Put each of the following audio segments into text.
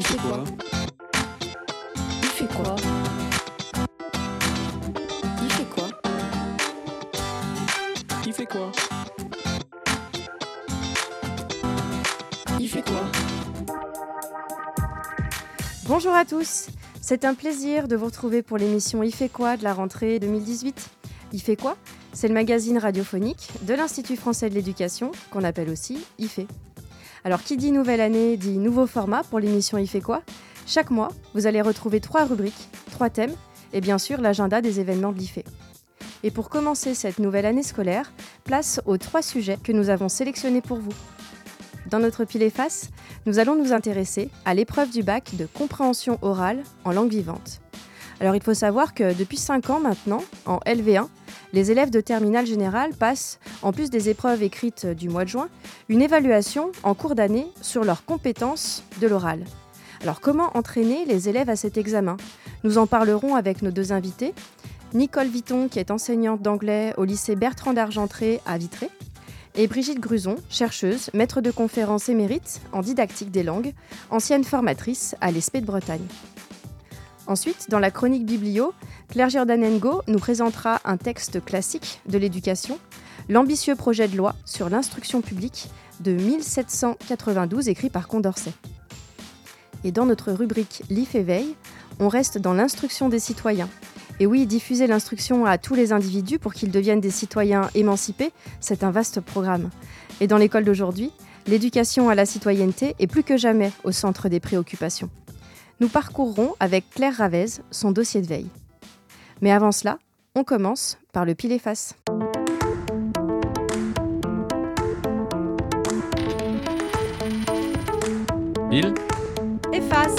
Il fait quoi Il fait quoi Il fait quoi Il fait quoi Il fait quoi Bonjour à tous, c'est un plaisir de vous retrouver pour l'émission Il fait quoi de la rentrée 2018. Il fait quoi? C'est le magazine radiophonique de l'Institut français de l'éducation, qu'on appelle aussi IFE. Alors qui dit nouvelle année dit nouveau format pour l'émission Il fait quoi? Chaque mois, vous allez retrouver trois rubriques, trois thèmes et bien sûr l'agenda des événements de l'IFE. Et pour commencer cette nouvelle année scolaire, place aux trois sujets que nous avons sélectionnés pour vous. Dans notre pile et face, nous allons nous intéresser à l'épreuve du bac de compréhension orale en langue vivante. Alors il faut savoir que depuis 5 ans maintenant, en LV1, les élèves de terminale générale passent, en plus des épreuves écrites du mois de juin, une évaluation en cours d'année sur leurs compétences de l'oral. Alors comment entraîner les élèves à cet examen? Nous en parlerons avec nos deux invités. Nicole Vitton, qui est enseignante d'anglais au lycée Bertrand d'Argentré à Vitré, et Brigitte Gruson, chercheuse, maître de conférences émérite en didactique des langues, ancienne formatrice à l'ESP de Bretagne. Ensuite, dans la chronique biblio, Claire Giordanengo nous présentera un texte classique de l'éducation, l'ambitieux projet de loi sur l'instruction publique de 1792 écrit par Condorcet. Et dans notre rubrique L'IF éveil, on reste dans l'instruction des citoyens. Et oui, diffuser l'instruction à tous les individus pour qu'ils deviennent des citoyens émancipés, c'est un vaste programme. Et dans l'école d'aujourd'hui, l'éducation à la citoyenneté est plus que jamais au centre des préoccupations. Nous parcourrons avec Claire Ravez son dossier de veille. Mais avant cela, on commence par le pile et face. Pile et face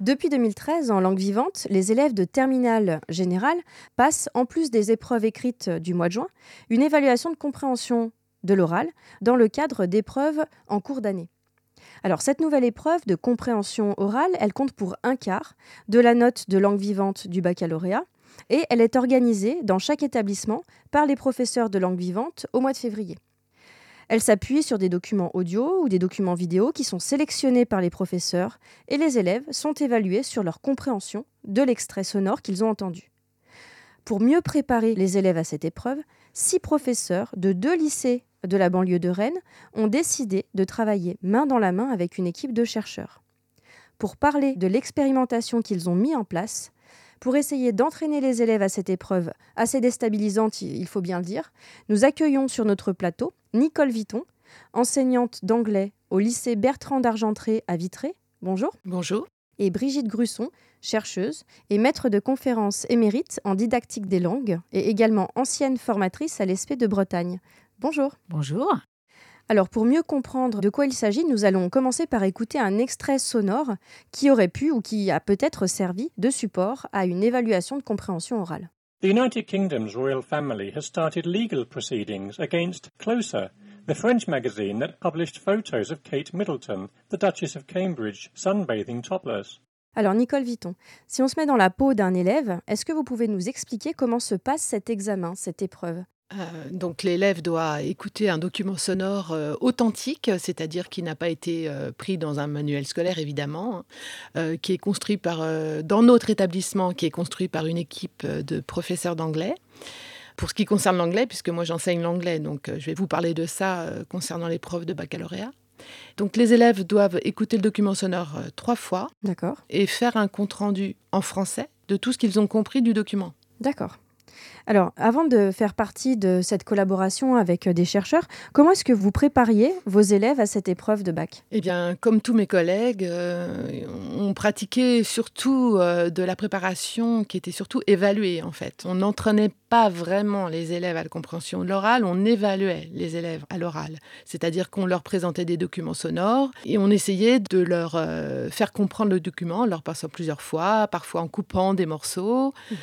Depuis 2013, en langue vivante, les élèves de terminale générale passent, en plus des épreuves écrites du mois de juin, une évaluation de compréhension de l'oral dans le cadre d'épreuves en cours d'année. Alors cette nouvelle épreuve de compréhension orale, elle compte pour un quart de la note de langue vivante du baccalauréat et elle est organisée dans chaque établissement par les professeurs de langue vivante au mois de février. Elle s'appuie sur des documents audio ou des documents vidéo qui sont sélectionnés par les professeurs et les élèves sont évalués sur leur compréhension de l'extrait sonore qu'ils ont entendu. Pour mieux préparer les élèves à cette épreuve, six professeurs de deux lycées de la banlieue de Rennes ont décidé de travailler main dans la main avec une équipe de chercheurs. Pour parler de l'expérimentation qu'ils ont mis en place, pour essayer d'entraîner les élèves à cette épreuve assez déstabilisante, il faut bien le dire, nous accueillons sur notre plateau Nicole Vitton, enseignante d'anglais au lycée Bertrand d'Argentré à Vitré. Bonjour. Bonjour. Et Brigitte Grusson, chercheuse et maître de conférences émérite en didactique des langues et également ancienne formatrice à l'ESP de Bretagne. Bonjour. Bonjour. Alors pour mieux comprendre de quoi il s'agit, nous allons commencer par écouter un extrait sonore qui aurait pu ou qui a peut-être servi de support à une évaluation de compréhension orale. The United Kingdom's royal family has started legal proceedings against Closer, the French magazine that published photos of Kate Middleton, the Duchess of Cambridge, sunbathing topless. Alors Nicole Vitton, si on se met dans la peau d'un élève, est-ce que vous pouvez nous expliquer comment se passe cet examen, cette épreuve? Donc l'élève doit écouter un document sonore euh, authentique, c'est-à-dire qui n'a pas été euh, pris dans un manuel scolaire évidemment, hein, qui est construit par dans notre établissement, qui est construit par une équipe de professeurs d'anglais. Pour ce qui concerne l'anglais, puisque moi j'enseigne l'anglais, donc je vais vous parler de ça concernant l'épreuve de baccalauréat. Donc les élèves doivent écouter le document sonore trois fois, d'accord, et faire un compte rendu en français de tout ce qu'ils ont compris du document. D'accord. Alors, avant de faire partie de cette collaboration avec euh, des chercheurs, comment est-ce que vous prépariez vos élèves à cette épreuve de bac? Eh bien, comme tous mes collègues, euh, on pratiquait surtout euh, de la préparation qui était surtout évaluée, en fait. On n'entraînait pas vraiment les élèves à la compréhension de l'oral, on évaluait les élèves à l'oral. C'est-à-dire qu'on leur présentait des documents sonores et on essayait de leur faire comprendre le document en leur passant plusieurs fois, parfois en coupant des morceaux. Mmh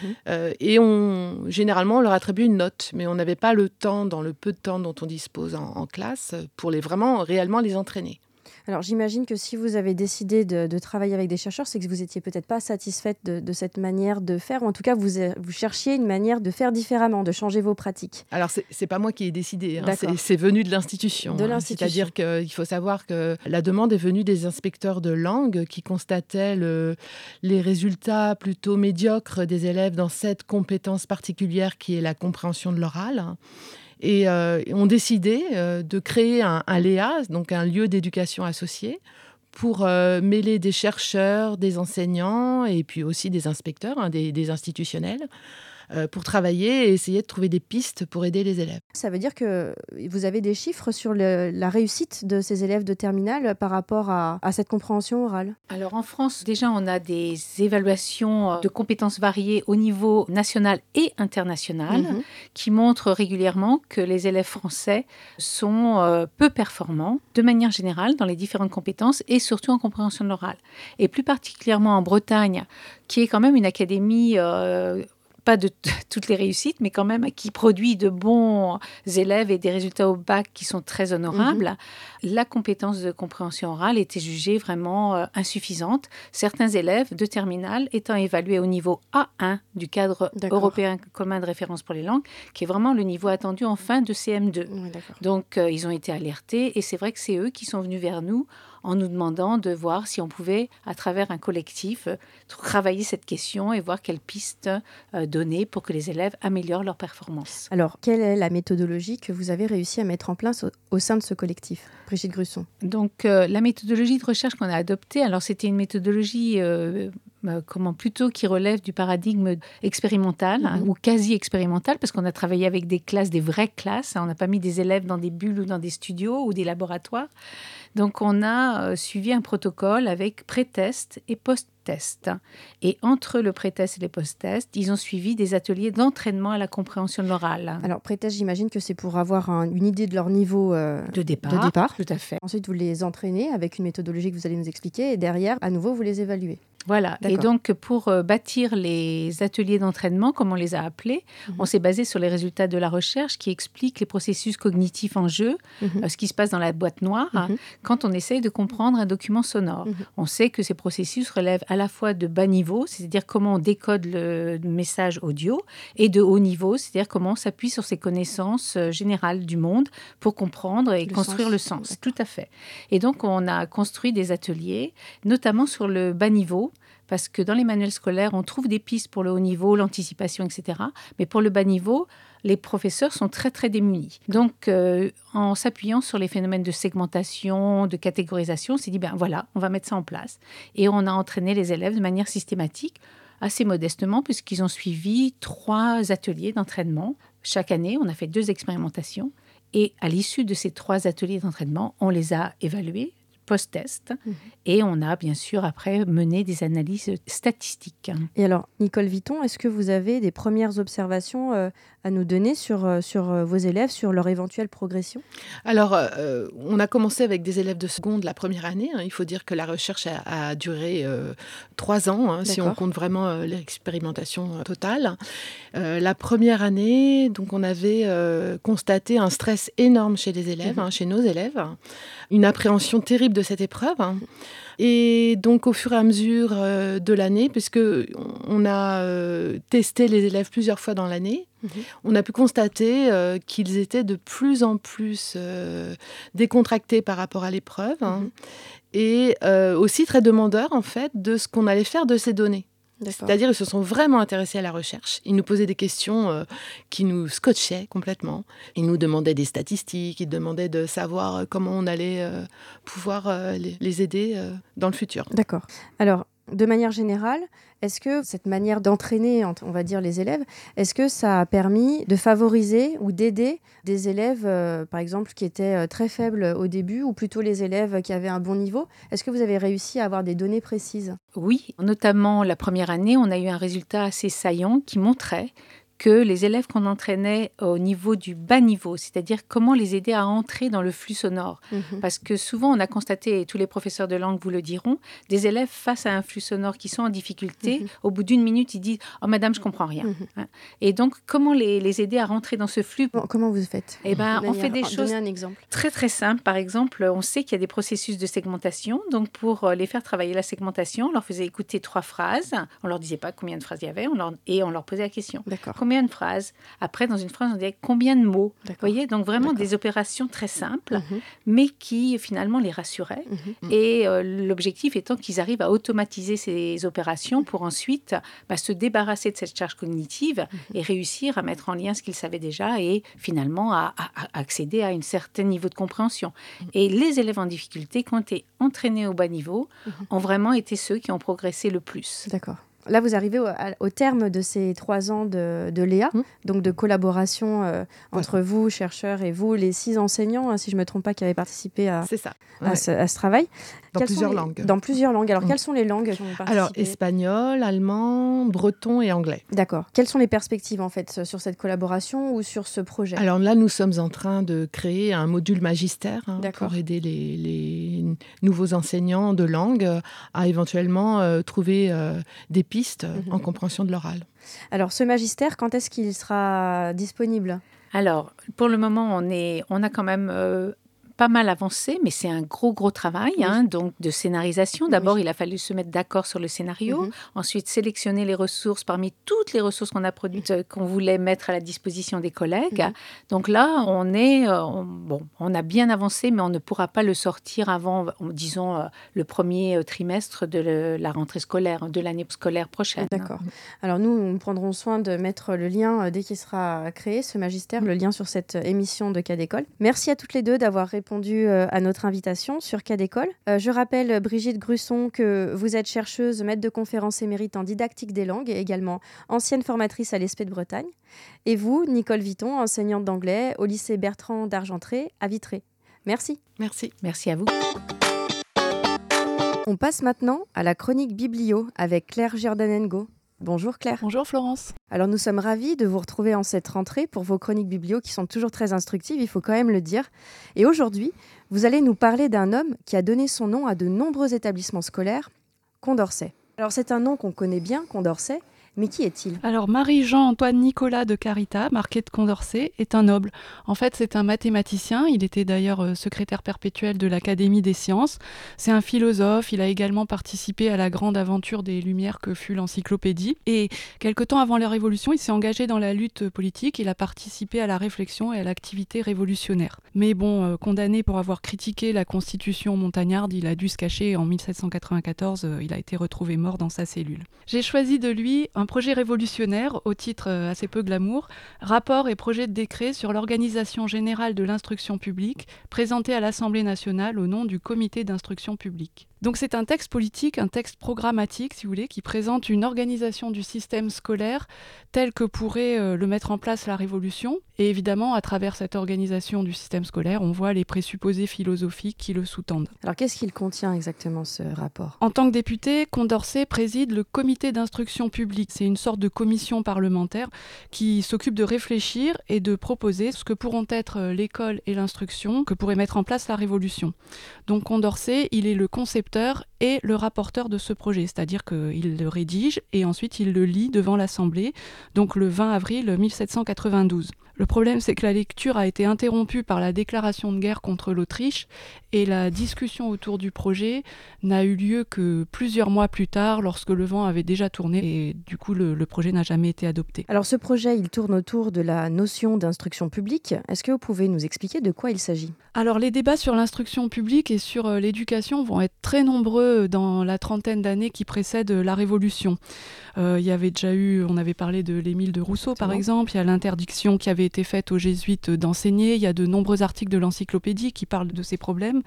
et on, généralement, on leur attribue une note, mais on n'avait pas le temps, dans le peu de temps dont on dispose en, classe, pour vraiment réellement les entraîner. Alors j'imagine que si vous avez décidé de, de travailler avec des chercheurs, c'est que vous étiez peut-être pas satisfaite de, de, cette manière de faire, ou en tout cas vous, vous cherchiez une manière de faire différemment, de changer vos pratiques. Alors c'est pas moi qui ai décidé, hein, c'est venu de l'institution. De hein. C'est-à-dire qu'il faut savoir que la demande est venue des inspecteurs de langue qui constataient le, les résultats plutôt médiocres des élèves dans cette compétence particulière qui est la compréhension de l'oral et euh, ont décidé euh, de créer un, LEA, donc un lieu d'éducation associé, pour euh, mêler des chercheurs, des enseignants et puis aussi des inspecteurs, hein, des, institutionnels, pour travailler et essayer de trouver des pistes pour aider les élèves. Ça veut dire que vous avez des chiffres sur le, la réussite de ces élèves de terminale par rapport à, à, cette compréhension orale? Alors en France, déjà, on a des évaluations de compétences variées au niveau national et international mmh. qui montrent régulièrement que les élèves français sont euh, peu performants de manière générale dans les différentes compétences et surtout en compréhension de l'oral. Et plus particulièrement en Bretagne, qui est quand même une académie euh, pas de toutes les réussites, mais quand même qui produit de bons élèves et des résultats au bac qui sont très honorables, mmh. la compétence de compréhension orale était jugée vraiment euh, insuffisante. Certains élèves de terminale étant évalués au niveau A1 du cadre européen commun de référence pour les langues, qui est vraiment le niveau attendu en fin de CM2. Mmh, Donc, euh, ils ont été alertés et c'est vrai que c'est eux qui sont venus vers nous en nous demandant de voir si on pouvait, à travers un collectif, travailler cette question et voir quelles pistes euh, donner pour que les élèves améliorent leur performance. Alors, quelle est la méthodologie que vous avez réussi à mettre en place au, au sein de ce collectif? Brigitte Grusson. Donc, euh, la méthodologie de recherche qu'on a adoptée, alors c'était une méthodologie euh, comment plutôt qui relève du paradigme expérimental hein, mmh. ou quasi expérimental parce qu'on a travaillé avec des classes, des vraies classes. Hein, on n'a pas mis des élèves dans des bulles ou dans des studios ou des laboratoires. Donc on a euh, suivi un protocole avec pré-test et post-test. Et entre le pré-test et les post-tests, ils ont suivi des ateliers d'entraînement à la compréhension de l'oral. Alors pré-test, j'imagine que c'est pour avoir un, une idée de leur niveau euh, de, départ, de départ. Tout à fait. Ensuite, vous les entraînez avec une méthodologie que vous allez nous expliquer et derrière, à nouveau, vous les évaluez. Voilà. Et donc, pour euh, bâtir les ateliers d'entraînement, comme on les a appelés, mmh. on s'est basé sur les résultats de la recherche qui expliquent les processus cognitifs en jeu, mmh. euh, ce qui se passe dans la boîte noire mmh. quand on essaye de comprendre un document sonore. On sait que ces processus relèvent à la fois de bas niveau, c'est-à-dire comment on décode le message audio, et de haut niveau, c'est-à-dire comment on s'appuie sur ses connaissances euh, générales du monde pour comprendre et le construire sens. le sens. Tout à fait. Et donc, on a construit des ateliers, notamment sur le bas niveau, parce que dans les manuels scolaires, on trouve des pistes pour le haut niveau, l'anticipation, etc. Mais pour le bas niveau, les professeurs sont très très démunis. Donc, euh, en s'appuyant sur les phénomènes de segmentation, de catégorisation, on s'est dit, ben voilà, on va mettre ça en place. Et on a entraîné les élèves de manière systématique, assez modestement, puisqu'ils ont suivi trois ateliers d'entraînement. Chaque année, on a fait deux expérimentations. Et à l'issue de ces trois ateliers d'entraînement, on les a évalués post-test. Mmh. Et on a bien sûr après mené des analyses statistiques. Et alors, Nicole Vitton, est-ce que vous avez des premières observations euh, à nous donner sur, euh, sur euh, vos élèves, sur leur éventuelle progression? Alors, euh, on a commencé avec des élèves de seconde la première année. Hein. Il faut dire que la recherche a, a duré euh, trois ans, hein, si on compte vraiment euh, l'expérimentation totale. la première année, donc, on avait constaté un stress énorme chez les élèves, mmh. hein, chez nos élèves, une appréhension terrible de cette épreuve. Et donc, au fur et à mesure euh, de l'année, puisque on a euh, testé les élèves plusieurs fois dans l'année, mmh. on a pu constater euh, qu'ils étaient de plus en plus euh, décontractés par rapport à l'épreuve mmh. hein, et euh, aussi très demandeurs, en fait, de ce qu'on allait faire de ces données. C'est-à-dire ils se sont vraiment intéressés à la recherche. Ils nous posaient des questions euh, qui nous scotchaient complètement. Ils nous demandaient des statistiques, ils demandaient de savoir euh, comment on allait euh, pouvoir euh, les, aider dans le futur. D'accord. Alors, de manière générale, est-ce que cette manière d'entraîner, on va dire, les élèves, est-ce que ça a permis de favoriser ou d'aider des élèves, euh, par exemple, qui étaient euh, très faibles au début, ou plutôt les élèves qui avaient un bon niveau? Est-ce que vous avez réussi à avoir des données précises? Oui, notamment la première année, on a eu un résultat assez saillant qui montrait que les élèves qu'on entraînait au niveau du bas niveau, c'est-à-dire comment les aider à entrer dans le flux sonore. Mhm. Parce que souvent, on a constaté, et tous les professeurs de langue vous le diront, des élèves face à un flux sonore qui sont en difficulté, Mhm. au bout d'une minute, ils disent Oh, madame, je comprends rien. Mhm. Hein. Et donc, comment les, les aider à rentrer dans ce flux? Bon, comment vous faites? Eh ben, on fait des choses un exemple. très très simples. Par exemple, on sait qu'il y a des processus de segmentation. Donc, pour euh, les faire travailler la segmentation, on leur faisait écouter trois phrases. On leur disait pas combien de phrases il y avait on leur- et on leur posait la question. D'accord. Combien de phrases Après, dans une phrase, on disait combien de mots Vous voyez, donc vraiment des opérations très simples, Mhm, mais qui finalement les rassuraient. mhm. Et euh, l'objectif étant qu'ils arrivent à automatiser ces opérations pour ensuite bah, se débarrasser de cette charge cognitive et réussir à mettre en lien ce qu'ils savaient déjà et finalement à, à- à accéder à un certain niveau de compréhension. Et les élèves en difficulté, quand tu es entraînés au bas niveau, ont vraiment été ceux qui ont progressé le plus. D'accord. Là, vous arrivez au, terme de ces trois ans de, de Léa, Mm. donc de collaboration euh, entre vous, chercheurs, et vous, les six enseignants, hein, si je ne me trompe pas, qui avaient participé à, ce, à ce travail. Dans Quelles plusieurs les- langues. Dans plusieurs langues. Alors, Mm. quelles sont les langues qui ont participé? Alors, espagnol, allemand, breton et anglais. D'accord. Quelles sont les perspectives, en fait, sur cette collaboration ou sur ce projet? Alors là, nous sommes en train de créer un module magistère hein, pour aider les, les nouveaux enseignants de langue euh, à éventuellement euh, trouver euh, des pistes Mhm. en compréhension de l'oral. Alors, ce magistère, quand est-ce qu'il sera disponible? Alors, pour le moment, on, est, on a quand même euh, pas mal avancé, mais c'est un gros, gros travail Oui. hein, donc de scénarisation. D'abord, Oui. il a fallu se mettre d'accord sur le scénario, Mhm. ensuite sélectionner les ressources parmi toutes les ressources qu'on a produites, euh, qu'on voulait mettre à la disposition des collègues. Mhm. Donc là, on est, euh, on- bon, on a bien avancé, mais on ne pourra pas le sortir avant, disons, euh, le premier trimestre de le- la rentrée scolaire, de l'année scolaire prochaine. D'accord. Alors nous, nous prendrons soin de mettre le lien dès qu'il sera créé, ce magistère, le lien sur cette émission de Cas d'école. Merci à toutes les deux d'avoir répondu euh, à notre invitation sur Cas d'école. Euh, je rappelle, Brigitte Grusson, que vous êtes chercheuse, maître de conférences émérite en didactique des langues et également ancienne formatrice à l'ESP de Bretagne. Et vous, Nicole Viton, enseignante d'anglais au lycée Bertrand d'Argentré à Vitré. Merci. Merci. Merci à vous. On passe maintenant à la chronique biblio avec Claire Giordanengo. Bonjour Claire. Bonjour Florence. Alors nous sommes ravis de vous retrouver en cette rentrée pour vos chroniques biblio qui sont toujours très instructives, il faut quand même le dire. Et aujourd'hui, vous allez nous parler d'un homme qui a donné son nom à de nombreux établissements scolaires, Condorcet. Alors c'est un nom qu'on connaît bien, Condorcet, mais qui est-il? Alors Marie-Jean-Antoine Nicolas de Carita, marqué de Condorcet, est un noble. En fait, c'est un mathématicien. Il était d'ailleurs euh, secrétaire perpétuel de l'Académie des sciences. C'est un philosophe. Il a également participé à la grande aventure des Lumières que fut l'encyclopédie. Et quelque temps avant la Révolution, il s'est engagé dans la lutte politique. Il a participé à la réflexion et à l'activité révolutionnaire. Mais bon, euh, condamné pour avoir critiqué la Constitution montagnarde, il a dû se cacher en 1794. euh, il a été retrouvé mort dans sa cellule. J'ai choisi de lui projet révolutionnaire au titre euh, assez peu glamour, rapport et projet de décret sur l'organisation générale de l'instruction publique, présenté à l'Assemblée nationale au nom du comité d'instruction publique. Donc c'est un texte politique, un texte programmatique, si vous voulez, qui présente une organisation du système scolaire tel que pourrait euh, le mettre en place la Révolution. Et évidemment, à travers cette organisation du système scolaire, on voit les présupposés philosophiques qui le sous-tendent. Alors qu'est-ce qu'il contient exactement ce rapport? En tant que député, Condorcet préside le comité d'instruction publique. C'est une sorte de commission parlementaire qui s'occupe de réfléchir et de proposer ce que pourront être euh, l'école et l'instruction que pourrait mettre en place la Révolution. Donc Condorcet, il est le et le rapporteur de ce projet, c'est-à-dire qu'il le rédige et ensuite il le lit devant l'Assemblée, donc le 20 avril 1792. Le problème, c'est que la lecture a été interrompue par la déclaration de guerre contre l'Autriche et la discussion autour du projet n'a eu lieu que plusieurs mois plus tard, lorsque le vent avait déjà tourné et du coup le, le projet n'a jamais été adopté. Alors ce projet, il tourne autour de la notion d'instruction publique. Est-ce que vous pouvez nous expliquer de quoi il s'agit? Alors les débats sur l'instruction publique et sur euh, l'éducation vont être très nombreux dans la trentaine d'années qui précèdent la Révolution. Euh, il y avait déjà eu, on avait parlé de l'Émile de Rousseau par exemple, il y a l'interdiction qui avait été faite aux jésuites d'enseigner, il y a de nombreux articles de l'encyclopédie qui parlent de ces problèmes.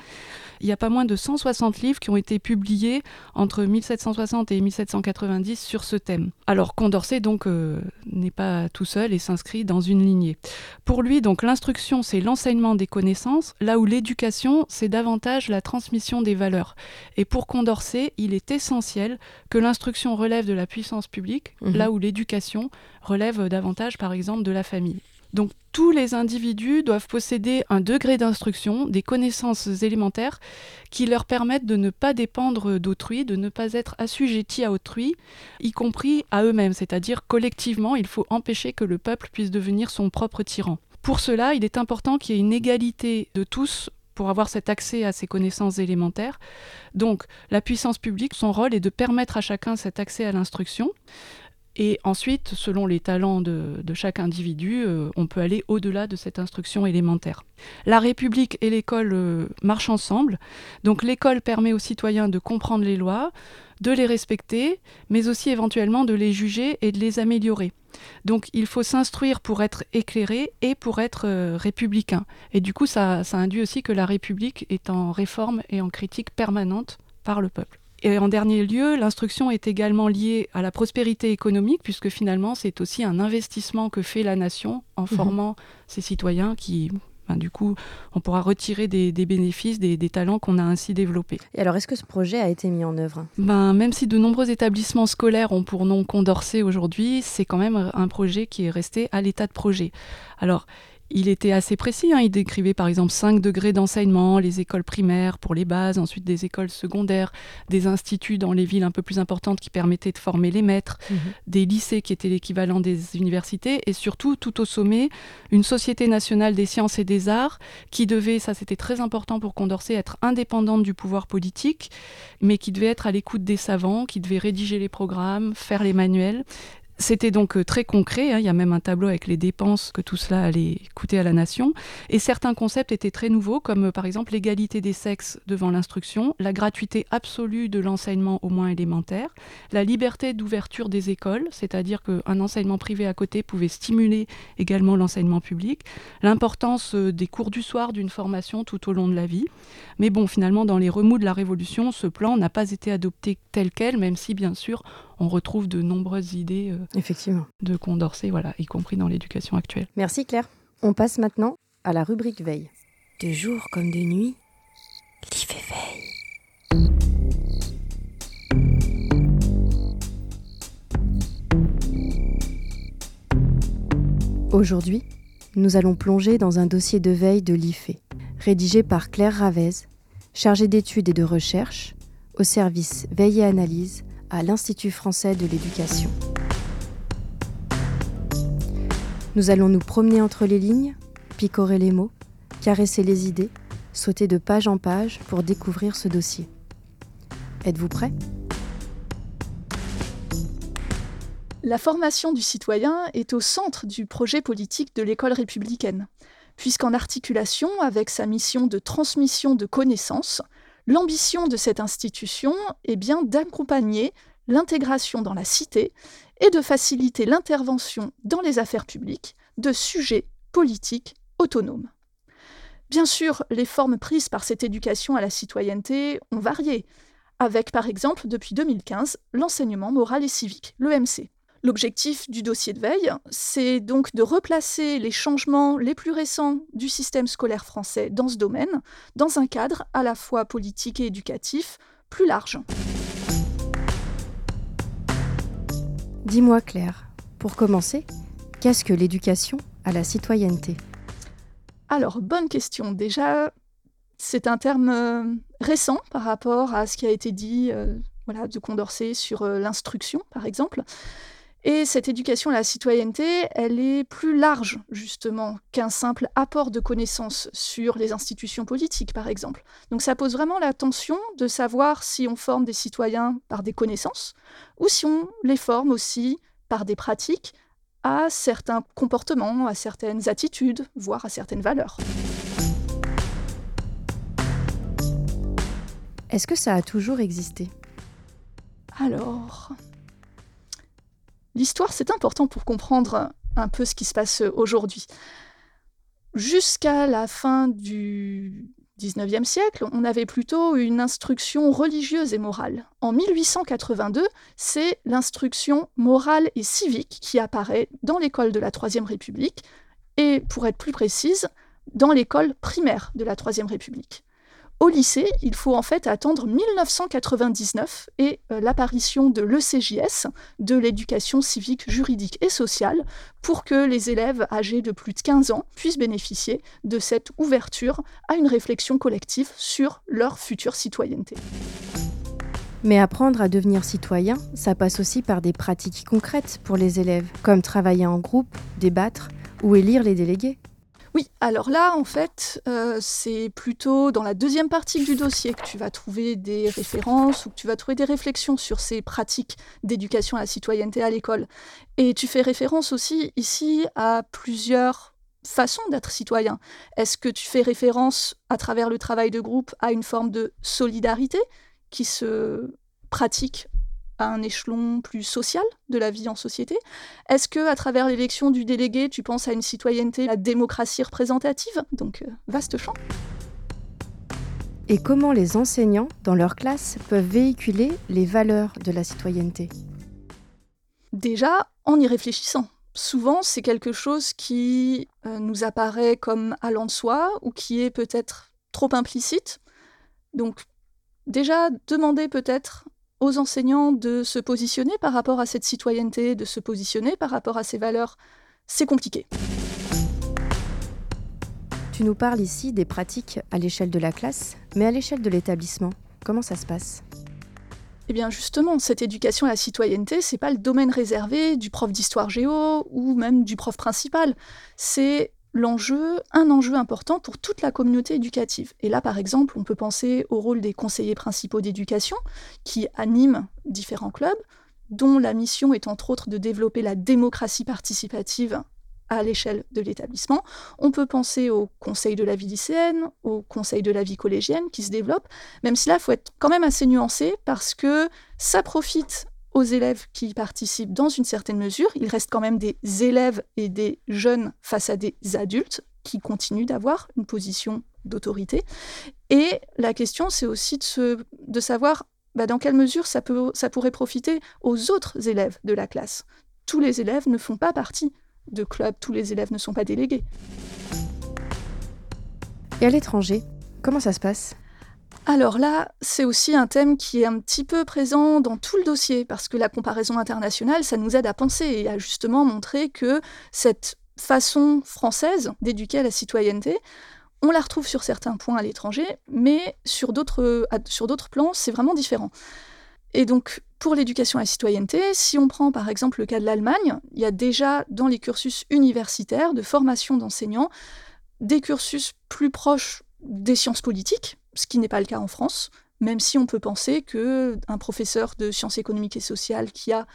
Il y a pas moins de 160 livres qui ont été publiés entre 1760 et 1790 sur ce thème. Alors Condorcet donc euh, n'est pas tout seul et s'inscrit dans une lignée. Pour lui donc l'instruction c'est l'enseignement des connaissances, là où l'éducation c'est davantage la transmission des valeurs. Et pour Condorcet, il est essentiel que l'instruction relève de la puissance publique, Mhm. là où l'éducation relève davantage par exemple de la famille. Donc tous les individus doivent posséder un degré d'instruction, des connaissances élémentaires qui leur permettent de ne pas dépendre d'autrui, de ne pas être assujettis à autrui, y compris à eux-mêmes, c'est-à-dire collectivement, il faut empêcher que le peuple puisse devenir son propre tyran. Pour cela, il est important qu'il y ait une égalité de tous pour avoir cet accès à ces connaissances élémentaires. Donc la puissance publique, son rôle est de permettre à chacun cet accès à l'instruction. Et ensuite, selon les talents de, chaque individu, euh, on peut aller au-delà de cette instruction élémentaire. La République et l'école euh, marchent ensemble. Donc l'école permet aux citoyens de comprendre les lois, de les respecter, mais aussi éventuellement de les juger et de les améliorer. Donc il faut s'instruire pour être éclairé et pour être euh, républicain. Et du coup, ça, ça induit aussi que la République est en réforme et en critique permanente par le peuple. Et en dernier lieu, l'instruction est également liée à la prospérité économique, puisque finalement, c'est aussi un investissement que fait la nation en formant ses citoyens qui, ben, du coup, on pourra retirer des, des bénéfices, des, des talents qu'on a ainsi développés. Et alors, est-ce que ce projet a été mis en œuvre? Ben, même si de nombreux établissements scolaires ont pour nom Condorcet aujourd'hui, c'est quand même un projet qui est resté à l'état de projet. Alors, il était assez précis, hein. il décrivait par exemple 5 degrés d'enseignement, les écoles primaires pour les bases, ensuite des écoles secondaires, des instituts dans les villes un peu plus importantes qui permettaient de former les maîtres, des lycées qui étaient l'équivalent des universités, et surtout, tout au sommet, une Société nationale des sciences et des arts qui devait, ça c'était très important pour Condorcet, être indépendante du pouvoir politique, mais qui devait être à l'écoute des savants, qui devait rédiger les programmes, faire les manuels. C'était donc euh, très concret, hein, il y a même un tableau avec les dépenses que tout cela allait coûter à la nation. Et certains concepts étaient très nouveaux, comme euh, par exemple l'égalité des sexes devant l'instruction, la gratuité absolue de l'enseignement au moins élémentaire, la liberté d'ouverture des écoles, c'est-à-dire qu'un enseignement privé à côté pouvait stimuler également l'enseignement public, l'importance euh, des cours du soir d'une formation tout au long de la vie. Mais bon, finalement, dans les remous de la Révolution, ce plan n'a pas été adopté tel quel, même si, bien sûr, on retrouve de nombreuses idées euh, Effectivement. de Condorcet, voilà, y compris dans l'éducation actuelle. Merci Claire. On passe maintenant à la rubrique veille. De jour comme de nuit, fait veille. Aujourd'hui, nous allons plonger dans un dossier de veille de l'IFE, rédigé par Claire Ravez, chargée d'études et de recherche au service Veille et Analyse à l'Institut français de l'éducation. Nous allons nous promener entre les lignes, picorer les mots, caresser les idées, sauter de page en page pour découvrir ce dossier. Êtes-vous prêts? La formation du citoyen est au centre du projet politique de l'école républicaine, puisqu'en articulation avec sa mission de transmission de connaissances, l'ambition de cette institution est bien d'accompagner l'intégration dans la cité et de faciliter l'intervention dans les affaires publiques de sujets politiques autonomes. Bien sûr, les formes prises par cette éducation à la citoyenneté ont varié, avec par exemple depuis 2015 l'enseignement moral et civique, l'EMC. L'objectif du dossier de veille, c'est donc de replacer les changements les plus récents du système scolaire français dans ce domaine, dans un cadre à la fois politique et éducatif plus large. Dis-moi Claire, pour commencer, qu'est-ce que l'éducation à la citoyenneté? Alors, bonne question. Déjà, c'est un terme euh, récent par rapport à ce qui a été dit euh, voilà, de Condorcet sur euh, l'instruction, par exemple. Et cette éducation à la citoyenneté, elle est plus large, justement, qu'un simple apport de connaissances sur les institutions politiques, par exemple. Donc ça pose vraiment la tension de savoir si on forme des citoyens par des connaissances ou si on les forme aussi par des pratiques à certains comportements, à certaines attitudes, voire à certaines valeurs. Est-ce que ça a toujours existé? Alors, l'histoire, c'est important pour comprendre un peu ce qui se passe aujourd'hui. Jusqu'à la fin du 19e siècle, on avait plutôt une instruction religieuse et morale. En 1882, c'est l'instruction morale et civique qui apparaît dans l'école de la Troisième République, et pour être plus précise, dans l'école primaire de la Troisième République. Au lycée, il faut en fait attendre 1999 et euh, l'apparition de l'ECJS, de l'éducation civique, juridique et sociale, pour que les élèves âgés de plus de 15 ans puissent bénéficier de cette ouverture à une réflexion collective sur leur future citoyenneté. Mais apprendre à devenir citoyen, ça passe aussi par des pratiques concrètes pour les élèves, comme travailler en groupe, débattre ou élire les délégués. Oui, alors là, en fait, euh, c'est plutôt dans la deuxième partie du dossier que tu vas trouver des références ou que tu vas trouver des réflexions sur ces pratiques d'éducation à la citoyenneté à l'école. Et tu fais référence aussi ici à plusieurs façons d'être citoyen. Est-ce que tu fais référence à travers le travail de groupe à une forme de solidarité qui se pratique à un échelon plus social de la vie en société? Est-ce que à travers l'élection du délégué, tu penses à une citoyenneté, la démocratie représentative? Donc euh, vaste champ. Et comment les enseignants, dans leur classe, peuvent véhiculer les valeurs de la citoyenneté? Déjà, en y réfléchissant. Souvent, c'est quelque chose qui euh, nous apparaît comme allant de soi ou qui est peut-être trop implicite. Donc, déjà, demander peut-être aux enseignants de se positionner par rapport à cette citoyenneté, de se positionner par rapport à ces valeurs, c'est compliqué. Tu nous parles ici des pratiques à l'échelle de la classe, mais à l'échelle de l'établissement, comment ça se passe? Eh bien justement, cette éducation à la citoyenneté, c'est pas le domaine réservé du prof d'histoire géo ou même du prof principal. C'est l'enjeu, un enjeu important pour toute la communauté éducative. Et là, par exemple, on peut penser au rôle des conseillers principaux d'éducation qui animent différents clubs, dont la mission est entre autres de développer la démocratie participative à l'échelle de l'établissement. On peut penser au conseil de la vie lycéenne, au conseil de la vie collégienne qui se développe, même si là, il faut être quand même assez nuancé parce que ça profite aux élèves qui participent dans une certaine mesure. Il reste quand même des élèves et des jeunes face à des adultes qui continuent d'avoir une position d'autorité. Et la question, c'est aussi de, savoir bah, dans quelle mesure ça pourrait profiter aux autres élèves de la classe. Tous les élèves ne font pas partie de clubs, tous les élèves ne sont pas délégués. Et à l'étranger, comment ça se passe? Alors là, c'est aussi un thème qui est un petit peu présent dans tout le dossier, parce que la comparaison internationale, ça nous aide à penser et à justement montrer que cette façon française d'éduquer à la citoyenneté, on la retrouve sur certains points à l'étranger, mais sur d'autres, plans, c'est vraiment différent. Et donc, pour l'éducation à la citoyenneté, si on prend par exemple le cas de l'Allemagne, il y a déjà dans les cursus universitaires de formation d'enseignants des cursus plus proches des sciences politiques, ce qui n'est pas le cas en France, même si on peut penser qu'un professeur de sciences économiques et sociales qui a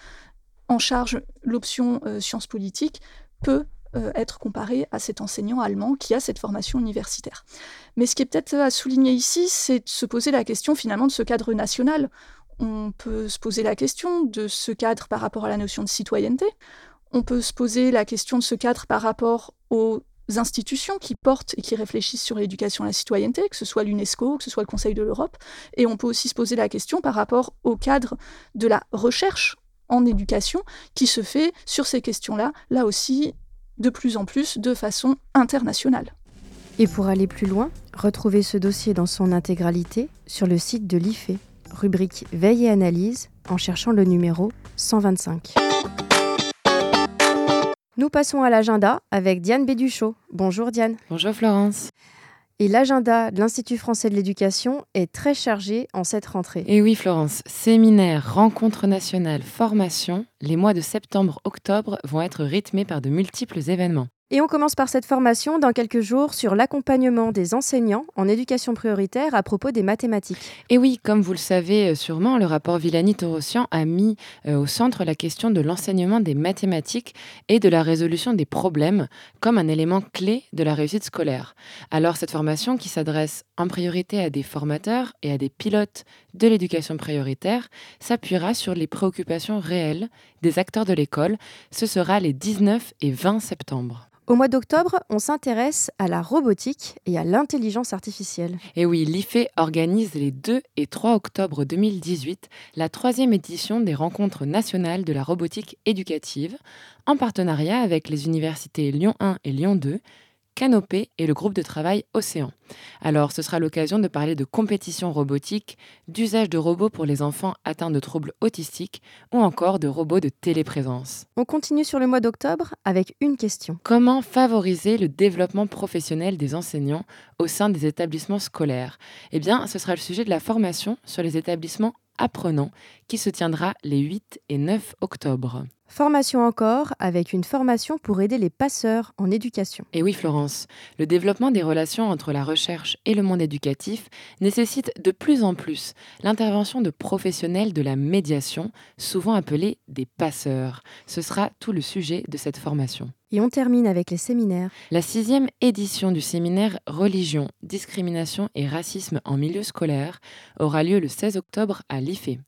en charge l'option euh, sciences politiques peut euh, être comparé à cet enseignant allemand qui a cette formation universitaire. Mais ce qui est peut-être à souligner ici, c'est de se poser la question finalement de ce cadre national. On peut se poser la question de ce cadre par rapport à la notion de citoyenneté. On peut se poser la question de ce cadre par rapport aux institutions qui portent et qui réfléchissent sur l'éducation à la citoyenneté, que ce soit l'UNESCO, que ce soit le Conseil de l'Europe. Et on peut aussi se poser la question par rapport au cadre de la recherche en éducation qui se fait sur ces questions-là, là aussi de plus en plus de façon internationale. Et pour aller plus loin, retrouvez ce dossier dans son intégralité sur le site de l'IFE, rubrique Veille et analyse, en cherchant le numéro 125. Nous passons à l'agenda avec Diane Béduchot. Bonjour Diane. Bonjour Florence. Et l'agenda de l'Institut français de l'éducation est très chargé en cette rentrée. Et oui Florence, séminaires, rencontres nationales, formations, les mois de septembre-octobre vont être rythmés par de multiples événements. Et on commence par cette formation dans quelques jours sur l'accompagnement des enseignants en éducation prioritaire à propos des mathématiques. Et oui, comme vous le savez euh, sûrement, le rapport Villani-Torossian a mis euh, au centre la question de l'enseignement des mathématiques et de la résolution des problèmes comme un élément clé de la réussite scolaire. Alors cette formation qui s'adresse en priorité à des formateurs et à des pilotes de l'éducation prioritaire s'appuiera sur les préoccupations réelles des acteurs de l'école. Ce sera les 19 et 20 septembre. Au mois d'octobre, on s'intéresse à la robotique et à l'intelligence artificielle. Et oui, l'IFE organise les 2 et 3 octobre 2018 la troisième édition des rencontres nationales de la robotique éducative, en partenariat avec les universités Lyon 1 et Lyon 2, Canopée et le groupe de travail Océan. Alors, ce sera l'occasion de parler de compétition robotique, d'usage de robots pour les enfants atteints de troubles autistiques ou encore de robots de téléprésence. On continue sur le mois d'octobre avec une question. Comment favoriser le développement professionnel des enseignants au sein des établissements scolaires? Eh bien, ce sera le sujet de la formation sur les établissements apprenants qui se tiendra les 8 et 9 octobre. Formation encore, avec une formation pour aider les passeurs en éducation. Et oui, Florence, le développement des relations entre la recherche et le monde éducatif nécessite de plus en plus l'intervention de professionnels de la médiation, souvent appelés des passeurs. Ce sera tout le sujet de cette formation. Et on termine avec les séminaires. La sixième édition du séminaire Religion, discrimination et racisme en milieu scolaire aura lieu le 16 octobre à l'IFE.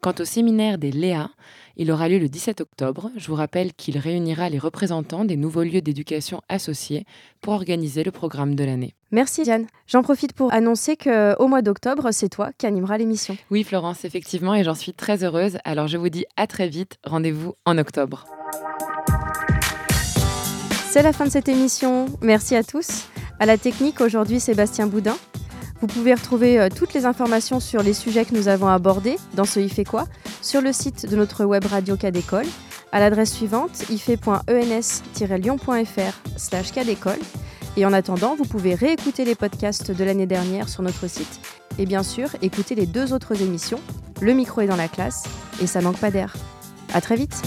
Quant au séminaire des Léa, il aura lieu le 17 octobre. Je vous rappelle qu'il réunira les représentants des nouveaux lieux d'éducation associés pour organiser le programme de l'année. Merci Diane. J'en profite pour annoncer qu'au mois d'octobre, c'est toi qui animeras l'émission. Oui Florence, effectivement, et j'en suis très heureuse. Alors je vous dis à très vite. Rendez-vous en octobre. C'est la fin de cette émission. Merci à tous. À la technique, aujourd'hui, Sébastien Boudin. Vous pouvez retrouver euh, toutes les informations sur les sujets que nous avons abordés dans ce IFE quoi sur le site de notre web radio Cadécole à l'adresse suivante ife.ens-lyon.fr slash cadécole. Et en attendant, vous pouvez réécouter les podcasts de l'année dernière sur notre site et bien sûr écouter les deux autres émissions, Le micro est dans la classe et Ça manque pas d'air. À très vite